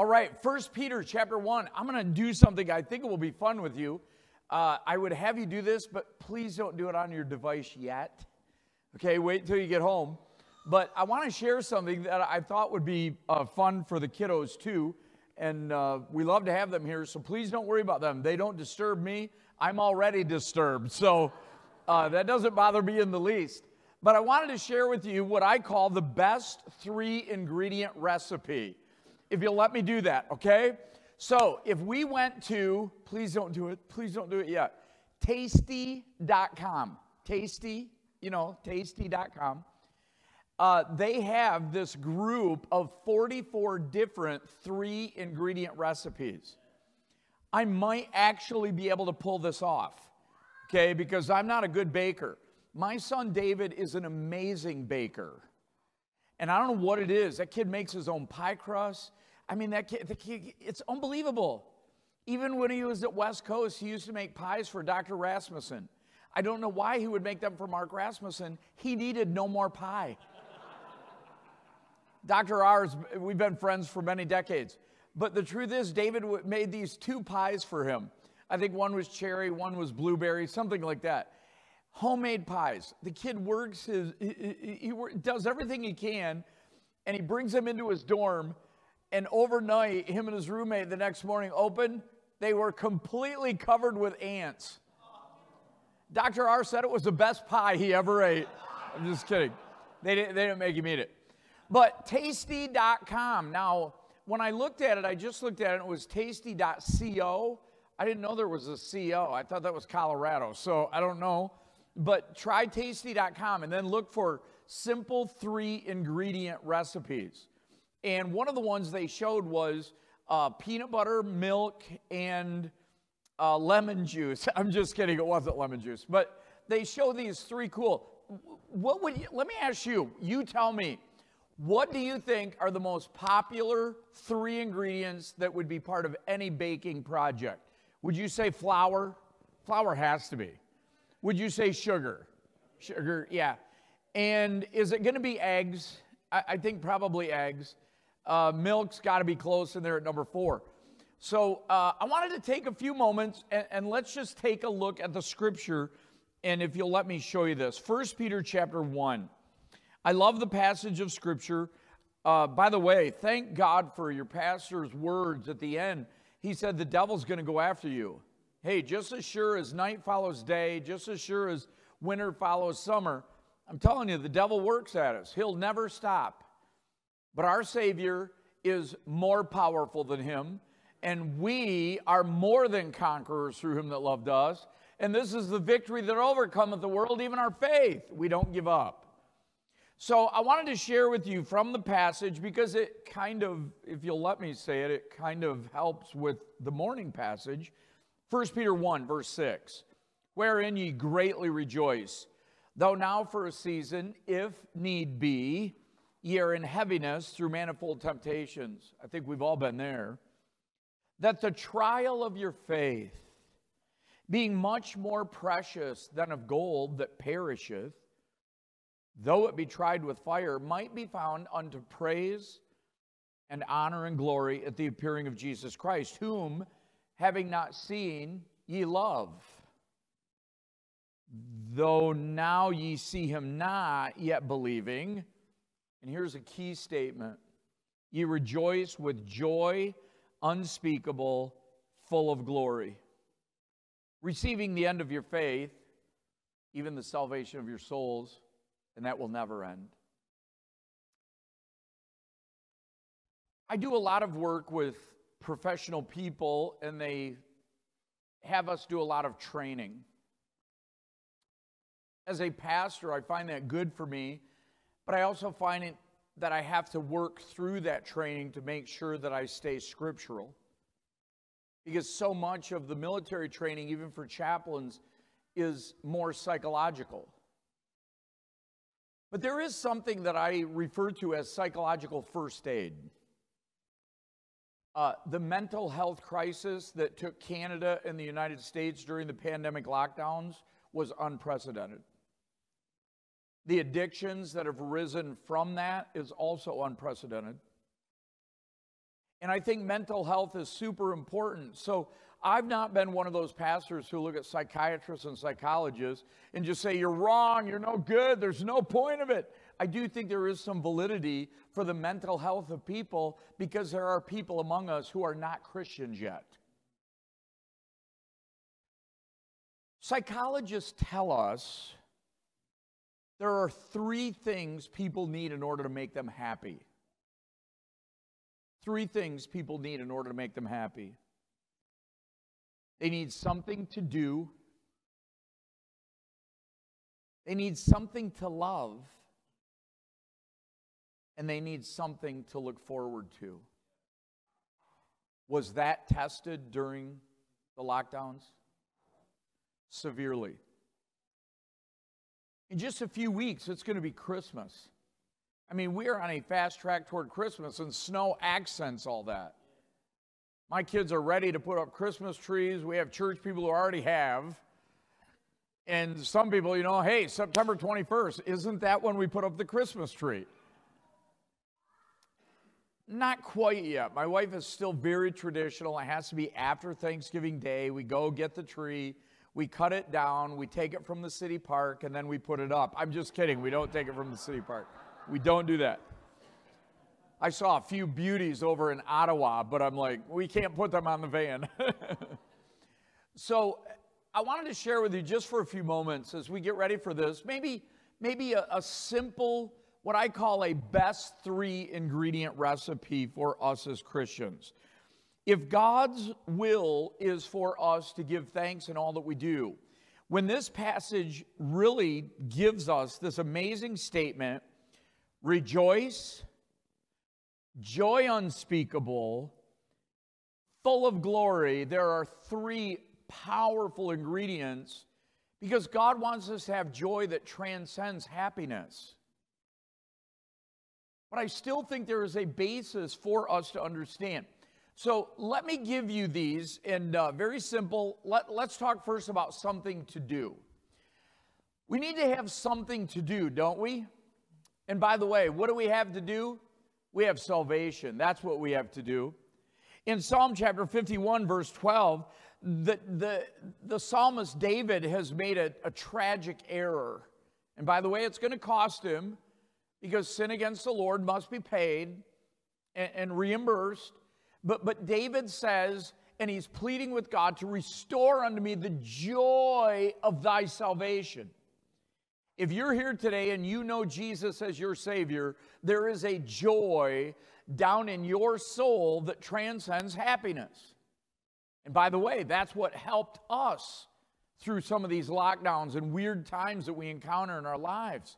All right, First Peter chapter 1. I'm going to do something I think it will be fun with you. Uh, I would have you do this, but please don't do it on your device yet. Okay, wait until you get home. But I want to share something that I thought would be uh, fun for the kiddos too. And uh, we love to have them here, so please don't worry about them. They don't disturb me. I'm already disturbed, so uh, that doesn't bother me in the least. But I wanted to share with you what I call the best three ingredient recipe. If you'll let me do that, okay? So if we went to, please don't do it, please don't do it yet, tasty.com, tasty, you know, tasty.com uh, they have this group of 44 different three ingredient recipes. I might actually be able to pull this off, okay, because I'm not a good baker. My son David is an amazing baker. And I don't know what it is. That kid makes his own pie crust. I mean, that kid, kid, it's unbelievable. Even when he was at West Coast, he used to make pies for Dr. Rasmussen. I don't know why he would make them for Mark Rasmussen. He needed no more pie. Dr. R's, we've been friends for many decades. But the truth is, David made these two pies for him. I think one was cherry, one was blueberry, something like that. Homemade pies. The kid works his, he, he, he does everything he can, and he brings them into his dorm. And overnight, him and his roommate the next morning open, they were completely covered with ants. Dr. R said it was the best pie he ever ate. I'm just kidding. They didn't, they didn't make him eat it. But tasty.com. Now, when I looked at it, I just looked at it, it was tasty.co. I didn't know there was a CO. I thought that was Colorado. So I don't know. But try tasty.com and then look for simple three ingredient recipes. And one of the ones they showed was uh, peanut butter, milk, and uh, lemon juice. I'm just kidding, it wasn't lemon juice. But they show these three cool. What would you, let me ask you, you tell me, what do you think are the most popular three ingredients that would be part of any baking project? Would you say flour? Flour has to be. Would you say sugar? Sugar, yeah. And is it going to be eggs? I, I, think probably eggs. Uh, milk's got to be close in there at number four. So uh, I wanted to take a few moments and, and let's just take a look at the scripture. And if you'll let me show you this, First Peter chapter 1. I love the passage of Scripture. Uh, by the way, thank God for your pastor's words at the end. He said, The devil's going to go after you. Hey, just as sure as night follows day, just as sure as winter follows summer, I'm telling you, the devil works at us. He'll never stop. But our Savior is more powerful than him, and we are more than conquerors through him that loved us. And this is the victory that overcometh the world, even our faith. We don't give up. So I wanted to share with you from the passage because it kind of, if you'll let me say it, it kind of helps with the morning passage. 1 Peter 1, verse 6, wherein ye greatly rejoice, though now for a season, if need be, ye are in heaviness through manifold temptations. I think we've all been there. That the trial of your faith, being much more precious than of gold that perisheth, though it be tried with fire, might be found unto praise and honor and glory at the appearing of Jesus Christ, whom, having not seen, ye love. Though now ye see him not, yet believing. And here's a key statement ye rejoice with joy unspeakable, full of glory. Receiving the end of your faith, even the salvation of your souls and that will never end. I do a lot of work with professional people, and they have us do a lot of training. As a pastor, I find that good for me, but I also find it that I have to work through that training to make sure that I stay scriptural. Because so much of the military training, even for chaplains, is more psychological. But there is something that I refer to as psychological first aid. Uh, the mental health crisis that took Canada and the United States during the pandemic lockdowns was unprecedented. The addictions that have arisen from that is also unprecedented. And I think mental health is super important. So I've not been one of those pastors who look at psychiatrists and psychologists and just say, you're wrong, you're no good, there's no point of it. I do think there is some validity for the mental health of people because there are people among us who are not Christians yet. Psychologists tell us there are three things people need in order to make them happy. Three things people need in order to make them happy. They need something to do. They need something to love and they need something to look forward to. Was that tested during the lockdowns? Severely. In just a few weeks, it's going to be Christmas. I mean, we are on a fast track toward Christmas, and snow accents all that. My kids are ready to put up Christmas trees. We have church people who already have. And some people, you know, hey, September 21st, isn't that when we put up the Christmas tree? Not quite yet. My wife is still very traditional. It has to be after Thanksgiving Day. We go get the tree, we cut it down, we take it from the city park, and then we put it up. I'm just kidding. We don't take it from the city park. We don't do that. I saw a few beauties over in Ottawa, but I'm like, we can't put them on the van. so I wanted to share with you just for a few moments as we get ready for this, maybe, maybe a, a simple what I call a best three ingredient recipe for us as Christians. If God's will is for us to give thanks in all that we do, when this passage really gives us this amazing statement rejoice, joy unspeakable, full of glory, there are three powerful ingredients because God wants us to have joy that transcends happiness. But I still think there is a basis for us to understand. So let me give you these, and uh, very simple. Let, let's talk first about something to do. We need to have something to do, don't we? And by the way, what do we have to do? We have salvation. That's what we have to do. In Psalm chapter 51, verse 12, the, the, the psalmist David has made a, a tragic error. And by the way, it's going to cost him because sin against the Lord must be paid and, and reimbursed. But, but David says, and he's pleading with God to restore unto me the joy of thy salvation. If you're here today and you know Jesus as your Savior, there is a joy down in your soul that transcends happiness. And by the way, that's what helped us through some of these lockdowns and weird times that we encounter in our lives.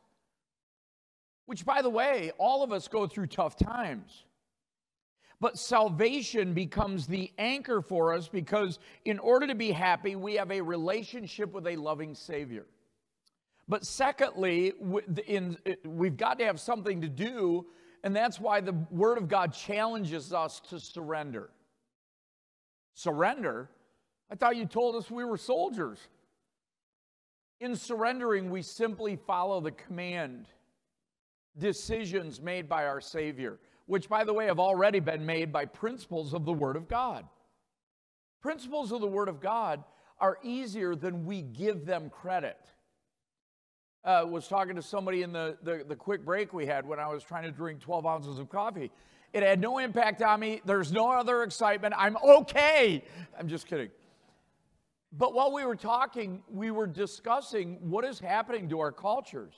Which, by the way, all of us go through tough times. But salvation becomes the anchor for us because, in order to be happy, we have a relationship with a loving Savior. But secondly, we've got to have something to do, and that's why the Word of God challenges us to surrender. Surrender? I thought you told us we were soldiers. In surrendering, we simply follow the command decisions made by our Savior, which, by the way, have already been made by principles of the Word of God. Principles of the Word of God are easier than we give them credit. Uh, was talking to somebody in the, the, the quick break we had when I was trying to drink 12 ounces of coffee. It had no impact on me. There's no other excitement. I'm okay. I'm just kidding. But while we were talking, we were discussing what is happening to our cultures.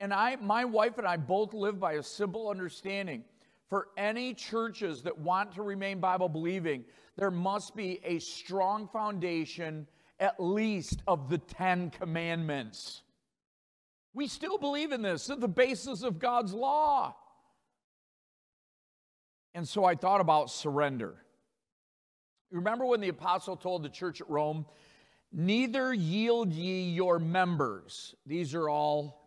And I, my wife and I both live by a simple understanding. For any churches that want to remain Bible believing, there must be a strong foundation, at least, of the Ten Commandments. We still believe in this, it's the basis of God's law. And so I thought about surrender. Remember when the apostle told the church at Rome, Neither yield ye your members. These are all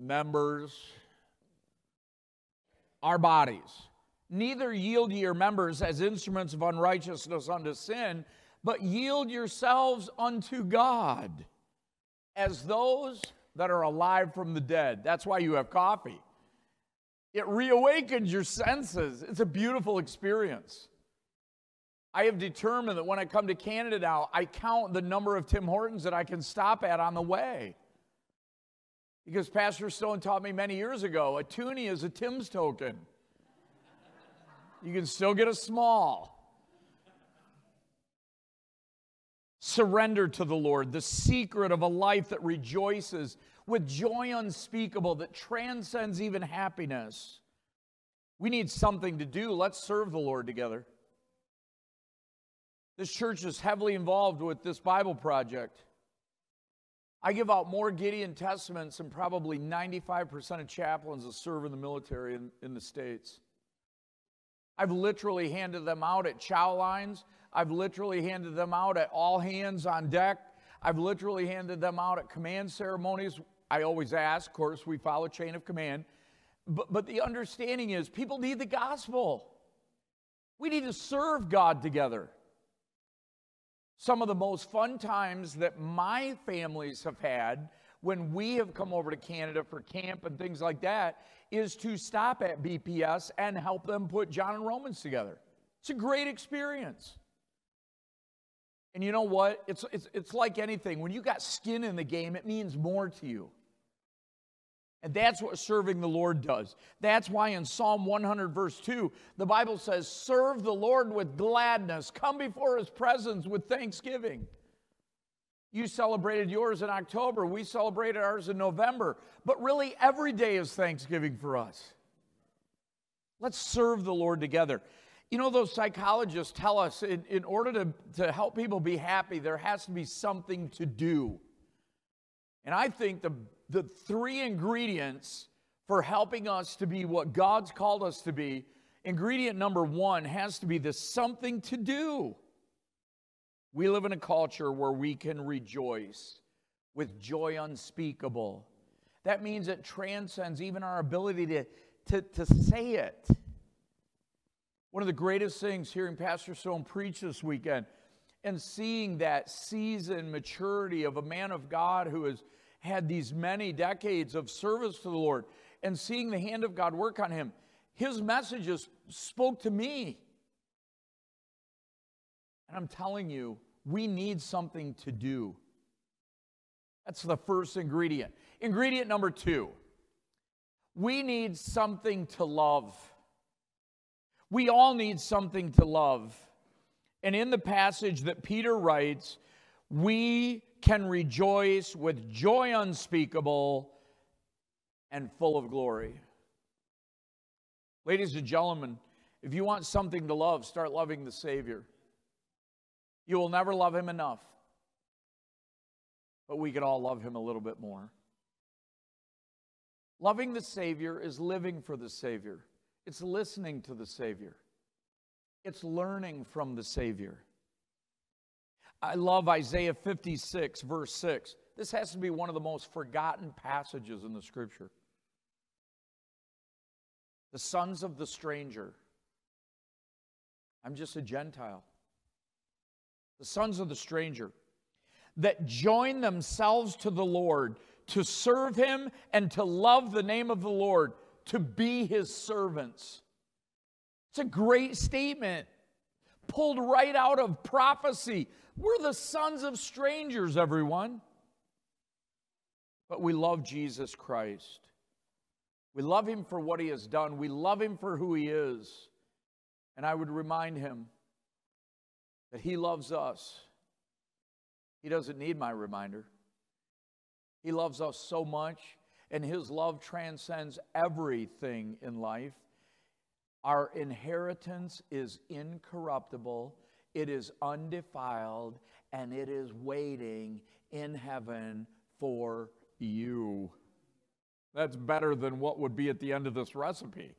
members, our bodies. Neither yield ye your members as instruments of unrighteousness unto sin, but yield yourselves unto God as those that are alive from the dead. That's why you have coffee. It reawakens your senses. It's a beautiful experience. I have determined that when I come to Canada now, I count the number of Tim Hortons that I can stop at on the way. Because Pastor Stone taught me many years ago a toonie is a Tim's token. You can still get a small. Surrender to the Lord, the secret of a life that rejoices with joy unspeakable that transcends even happiness. We need something to do. Let's serve the Lord together. This church is heavily involved with this Bible project. I give out more Gideon Testaments than probably 95% of chaplains that serve in the military in, in the States. I've literally handed them out at chow lines. I've literally handed them out at all hands on deck. I've literally handed them out at command ceremonies. I always ask, of course, we follow chain of command. But, but the understanding is people need the gospel. We need to serve God together. Some of the most fun times that my families have had when we have come over to Canada for camp and things like that is to stop at BPS and help them put John and Romans together. It's a great experience. And you know what? It's, it's, it's like anything. When you got skin in the game, it means more to you. And that's what serving the Lord does. That's why in Psalm 100, verse 2, the Bible says, Serve the Lord with gladness, come before his presence with thanksgiving. You celebrated yours in October. We celebrated ours in November. But really, every day is Thanksgiving for us. Let's serve the Lord together. You know, those psychologists tell us in, in order to, to help people be happy, there has to be something to do. And I think the, the three ingredients for helping us to be what God's called us to be ingredient number one has to be the something to do. We live in a culture where we can rejoice with joy unspeakable. That means it transcends even our ability to, to, to say it. One of the greatest things hearing Pastor Stone preach this weekend and seeing that season maturity of a man of God who has had these many decades of service to the Lord and seeing the hand of God work on him, his messages spoke to me. And I'm telling you, we need something to do. That's the first ingredient. Ingredient number two we need something to love. We all need something to love. And in the passage that Peter writes, we can rejoice with joy unspeakable and full of glory. Ladies and gentlemen, if you want something to love, start loving the Savior. You will never love him enough. But we could all love him a little bit more. Loving the Savior is living for the Savior, it's listening to the Savior, it's learning from the Savior. I love Isaiah 56, verse 6. This has to be one of the most forgotten passages in the scripture. The sons of the stranger. I'm just a Gentile the sons of the stranger, that join themselves to the Lord to serve him and to love the name of the Lord, to be his servants. It's a great statement, pulled right out of prophecy. We're the sons of strangers, everyone. But we love Jesus Christ. We love him for what he has done. We love him for who he is. And I would remind him that He loves us. He doesn't need my reminder. He loves us so much, and His love transcends everything in life. Our inheritance is incorruptible, it is undefiled, and it is waiting in heaven for you. That's better than what would be at the end of this recipe.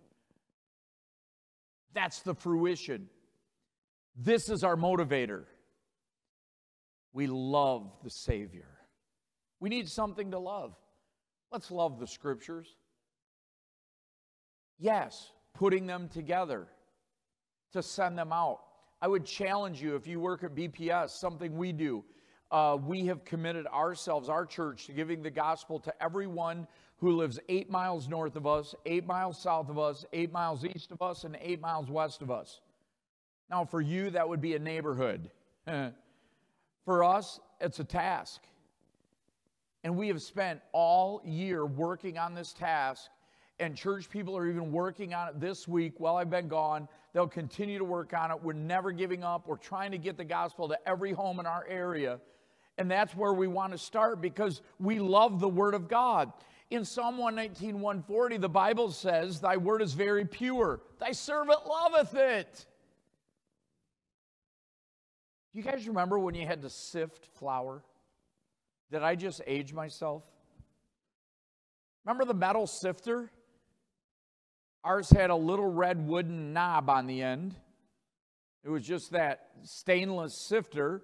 That's the fruition. This is our motivator. We love the Savior. We need something to love. Let's love the scriptures. Yes, putting them together to send them out. I would challenge you if you work at BPS, something we do. Uh, we have committed ourselves, our church, to giving the gospel to everyone who lives eight miles north of us, eight miles south of us, eight miles east of us, and eight miles west of us. Now, for you, that would be a neighborhood. for us, it's a task. And we have spent all year working on this task, and church people are even working on it this week while I've been gone. They'll continue to work on it. We're never giving up. We're trying to get the gospel to every home in our area. And that's where we want to start because we love the Word of God. In Psalm 119, 140, the Bible says, Thy word is very pure. Thy servant loveth it. You guys remember when you had to sift flour? Did I just age myself? Remember the metal sifter? Ours had a little red wooden knob on the end. It was just that stainless sifter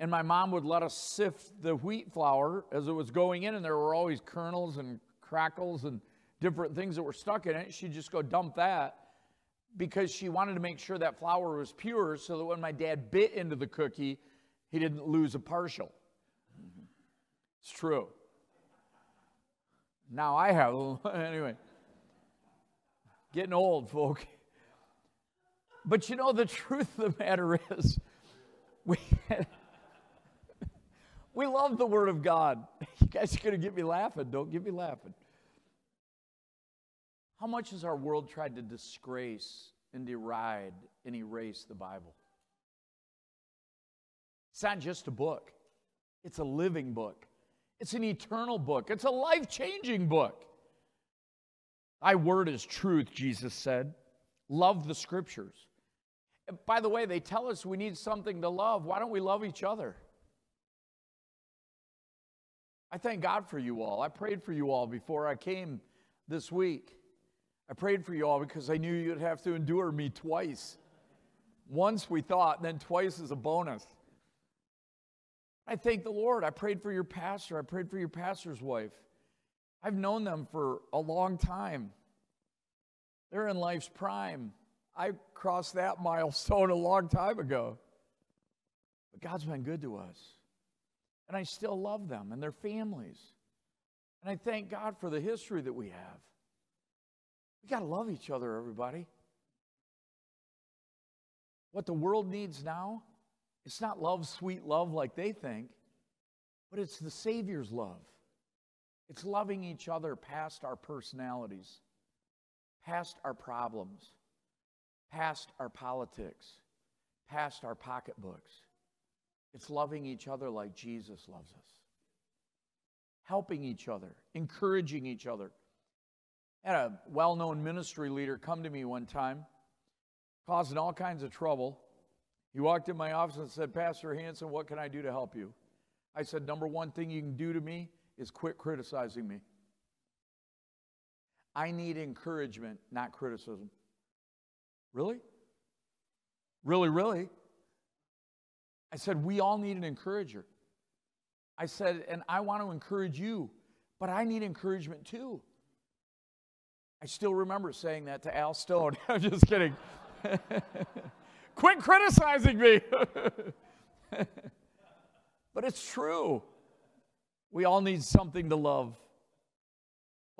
and my mom would let us sift the wheat flour as it was going in, and there were always kernels and crackles and different things that were stuck in it. She'd just go dump that because she wanted to make sure that flour was pure so that when my dad bit into the cookie, he didn't lose a partial. It's true. Now I have, anyway, getting old, folk. But you know, the truth of the matter is, we. We love the Word of God. You guys are going to get me laughing. Don't get me laughing. How much has our world tried to disgrace and deride and erase the Bible? It's not just a book, it's a living book, it's an eternal book, it's a life changing book. Thy word is truth, Jesus said. Love the scriptures. By the way, they tell us we need something to love. Why don't we love each other? I thank God for you all. I prayed for you all before I came this week. I prayed for you all because I knew you'd have to endure me twice. Once we thought, then twice is a bonus. I thank the Lord. I prayed for your pastor. I prayed for your pastor's wife. I've known them for a long time. They're in life's prime. I crossed that milestone a long time ago. But God's been good to us. And I still love them and their families. And I thank God for the history that we have. We got to love each other, everybody. What the world needs now, it's not love, sweet love like they think, but it's the Savior's love. It's loving each other past our personalities, past our problems, past our politics, past our pocketbooks. It's loving each other like Jesus loves us, helping each other, encouraging each other. I had a well known ministry leader come to me one time, causing all kinds of trouble. He walked in my office and said, Pastor Hansen, what can I do to help you? I said, Number one thing you can do to me is quit criticizing me. I need encouragement, not criticism. Really? Really, really? I said, We all need an encourager. I said, And I want to encourage you, but I need encouragement too. I still remember saying that to Al Stone. I'm just kidding. Quit criticizing me. but it's true. We all need something to love.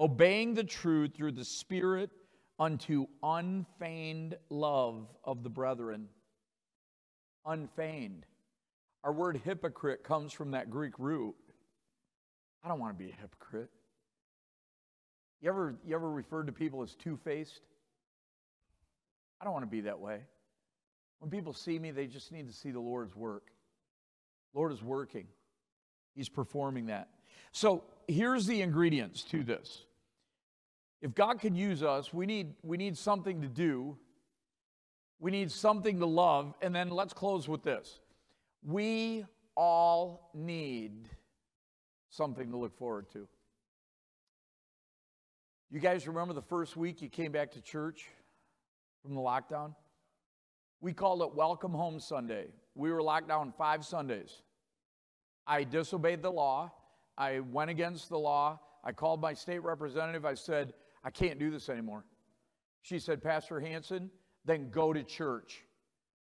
Obeying the truth through the Spirit unto unfeigned love of the brethren. Unfeigned. Our word hypocrite comes from that Greek root. I don't want to be a hypocrite. You ever, you ever referred to people as two faced? I don't want to be that way. When people see me, they just need to see the Lord's work. Lord is working, He's performing that. So here's the ingredients to this. If God can use us, we need, we need something to do, we need something to love, and then let's close with this. We all need something to look forward to. You guys remember the first week you came back to church from the lockdown? We called it Welcome Home Sunday. We were locked down five Sundays. I disobeyed the law. I went against the law. I called my state representative. I said, I can't do this anymore. She said, Pastor Hansen, then go to church.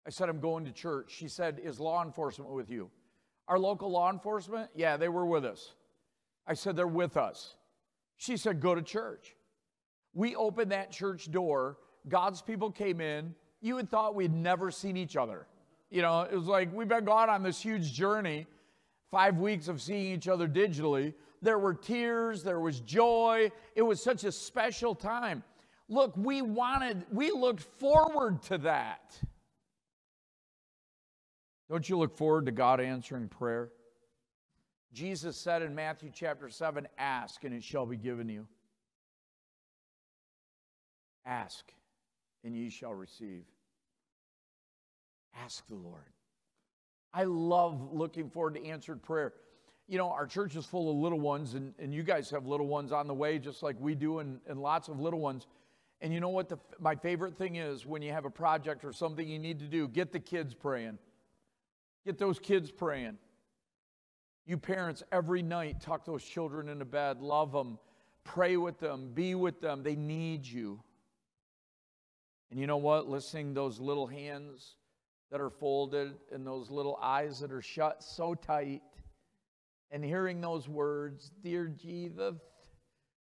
I said, I'm going to church. She said, Is law enforcement with you? Our local law enforcement? Yeah, they were with us. I said, They're with us. She said, Go to church. We opened that church door. God's people came in. You had thought we'd never seen each other. You know, it was like we've been gone on this huge journey, five weeks of seeing each other digitally. There were tears, there was joy. It was such a special time. Look, we wanted, we looked forward to that. Don't you look forward to God answering prayer? Jesus said in Matthew chapter 7 Ask and it shall be given you. Ask and ye shall receive. Ask the Lord. I love looking forward to answered prayer. You know, our church is full of little ones, and, and you guys have little ones on the way, just like we do, and, and lots of little ones. And you know what? The, my favorite thing is when you have a project or something you need to do, get the kids praying. Get those kids praying. You parents, every night, tuck those children into bed, love them, pray with them, be with them. They need you. And you know what? Listening those little hands that are folded and those little eyes that are shut so tight, and hearing those words, Dear Jesus,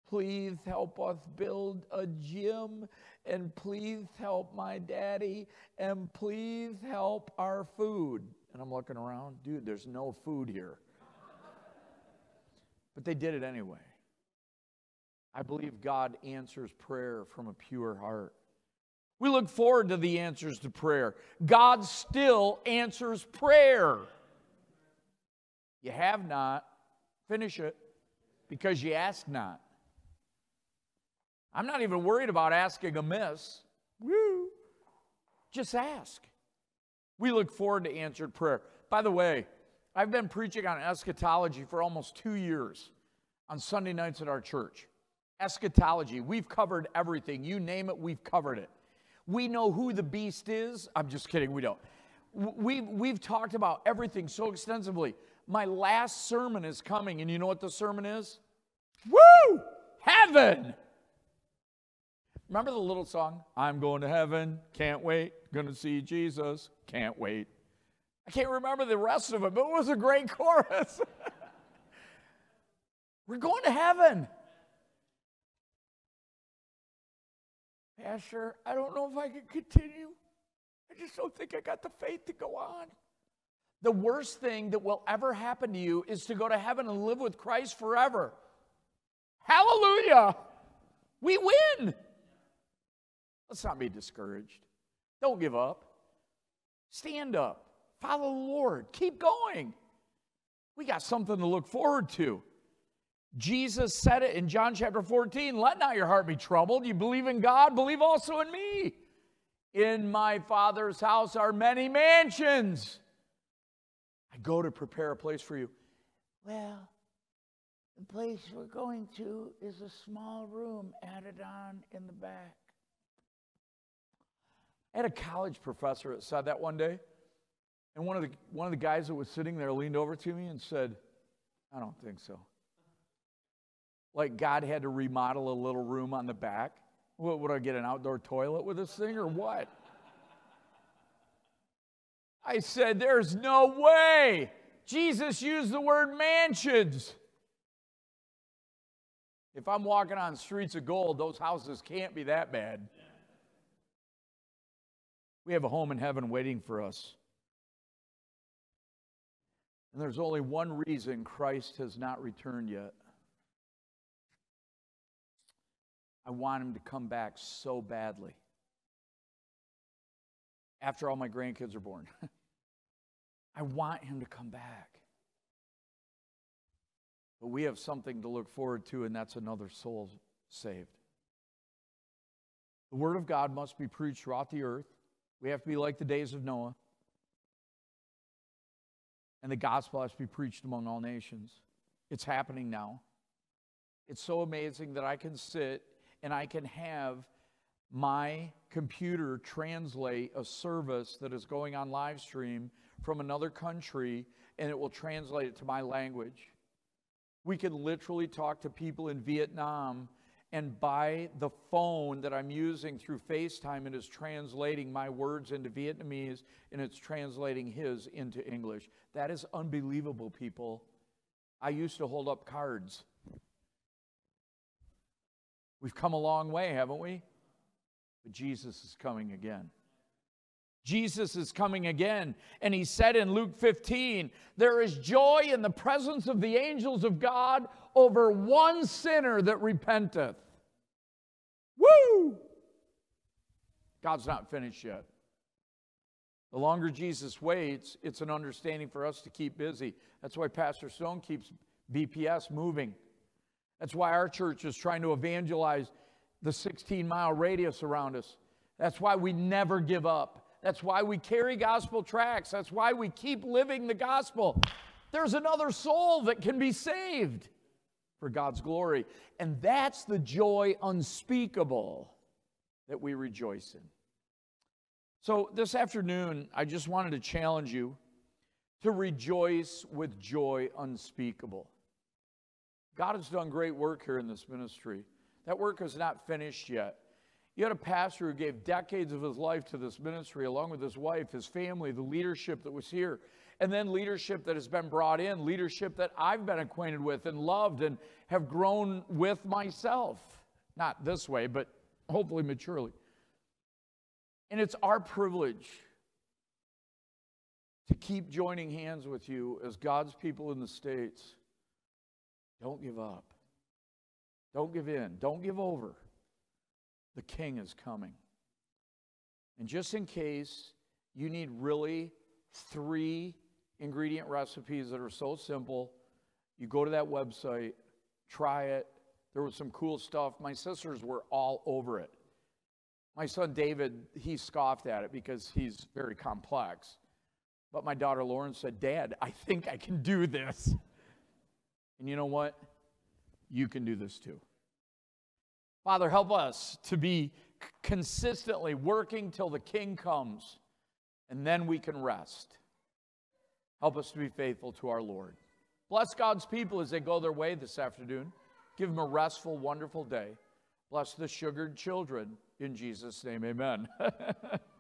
please help us build a gym, and please help my daddy, and please help our food. And I'm looking around, dude, there's no food here. But they did it anyway. I believe God answers prayer from a pure heart. We look forward to the answers to prayer. God still answers prayer. You have not, finish it, because you ask not. I'm not even worried about asking amiss. Woo! Just ask. We look forward to answered prayer. By the way, I've been preaching on eschatology for almost two years on Sunday nights at our church. Eschatology, we've covered everything. You name it, we've covered it. We know who the beast is. I'm just kidding, we don't. We've, we've talked about everything so extensively. My last sermon is coming, and you know what the sermon is? Woo! Heaven! Remember the little song? I'm going to heaven, can't wait, gonna see Jesus, can't wait. I can't remember the rest of it, but it was a great chorus. We're going to heaven. Pastor, I don't know if I can continue. I just don't think I got the faith to go on. The worst thing that will ever happen to you is to go to heaven and live with Christ forever. Hallelujah! We win. Let's not be discouraged. Don't give up. Stand up. Follow the Lord. Keep going. We got something to look forward to. Jesus said it in John chapter 14 let not your heart be troubled. You believe in God, believe also in me. In my Father's house are many mansions. I go to prepare a place for you. Well, the place we're going to is a small room added on in the back. I had a college professor that said that one day. And one of the, one of the guys that was sitting there leaned over to me and said, I don't think so. Like God had to remodel a little room on the back. What, would I get an outdoor toilet with this thing or what? I said, There's no way. Jesus used the word mansions. If I'm walking on streets of gold, those houses can't be that bad. We have a home in heaven waiting for us. And there's only one reason Christ has not returned yet. I want him to come back so badly. After all my grandkids are born, I want him to come back. But we have something to look forward to, and that's another soul saved. The Word of God must be preached throughout the earth. We have to be like the days of Noah. And the gospel has to be preached among all nations. It's happening now. It's so amazing that I can sit and I can have my computer translate a service that is going on live stream from another country and it will translate it to my language. We can literally talk to people in Vietnam and by the phone that I'm using through FaceTime, it is translating my words into Vietnamese and it's translating his into English. That is unbelievable, people. I used to hold up cards We've come a long way, haven't we? But Jesus is coming again. Jesus is coming again. And he said in Luke 15, There is joy in the presence of the angels of God over one sinner that repenteth. Woo! God's not finished yet. The longer Jesus waits, it's an understanding for us to keep busy. That's why Pastor Stone keeps BPS moving. That's why our church is trying to evangelize the 16 mile radius around us. That's why we never give up. That's why we carry gospel tracts. That's why we keep living the gospel. There's another soul that can be saved for God's glory. And that's the joy unspeakable that we rejoice in. So, this afternoon, I just wanted to challenge you to rejoice with joy unspeakable. God has done great work here in this ministry. That work is not finished yet. You had a pastor who gave decades of his life to this ministry, along with his wife, his family, the leadership that was here, and then leadership that has been brought in, leadership that I've been acquainted with and loved and have grown with myself. Not this way, but hopefully maturely. And it's our privilege to keep joining hands with you as God's people in the States. Don't give up. Don't give in. Don't give over. The king is coming. And just in case you need really three ingredient recipes that are so simple, you go to that website, try it. There was some cool stuff. My sisters were all over it. My son David, he scoffed at it because he's very complex. But my daughter Lauren said, Dad, I think I can do this. And you know what? You can do this too. Father, help us to be consistently working till the King comes, and then we can rest. Help us to be faithful to our Lord. Bless God's people as they go their way this afternoon. Give them a restful, wonderful day. Bless the sugared children. In Jesus' name, amen.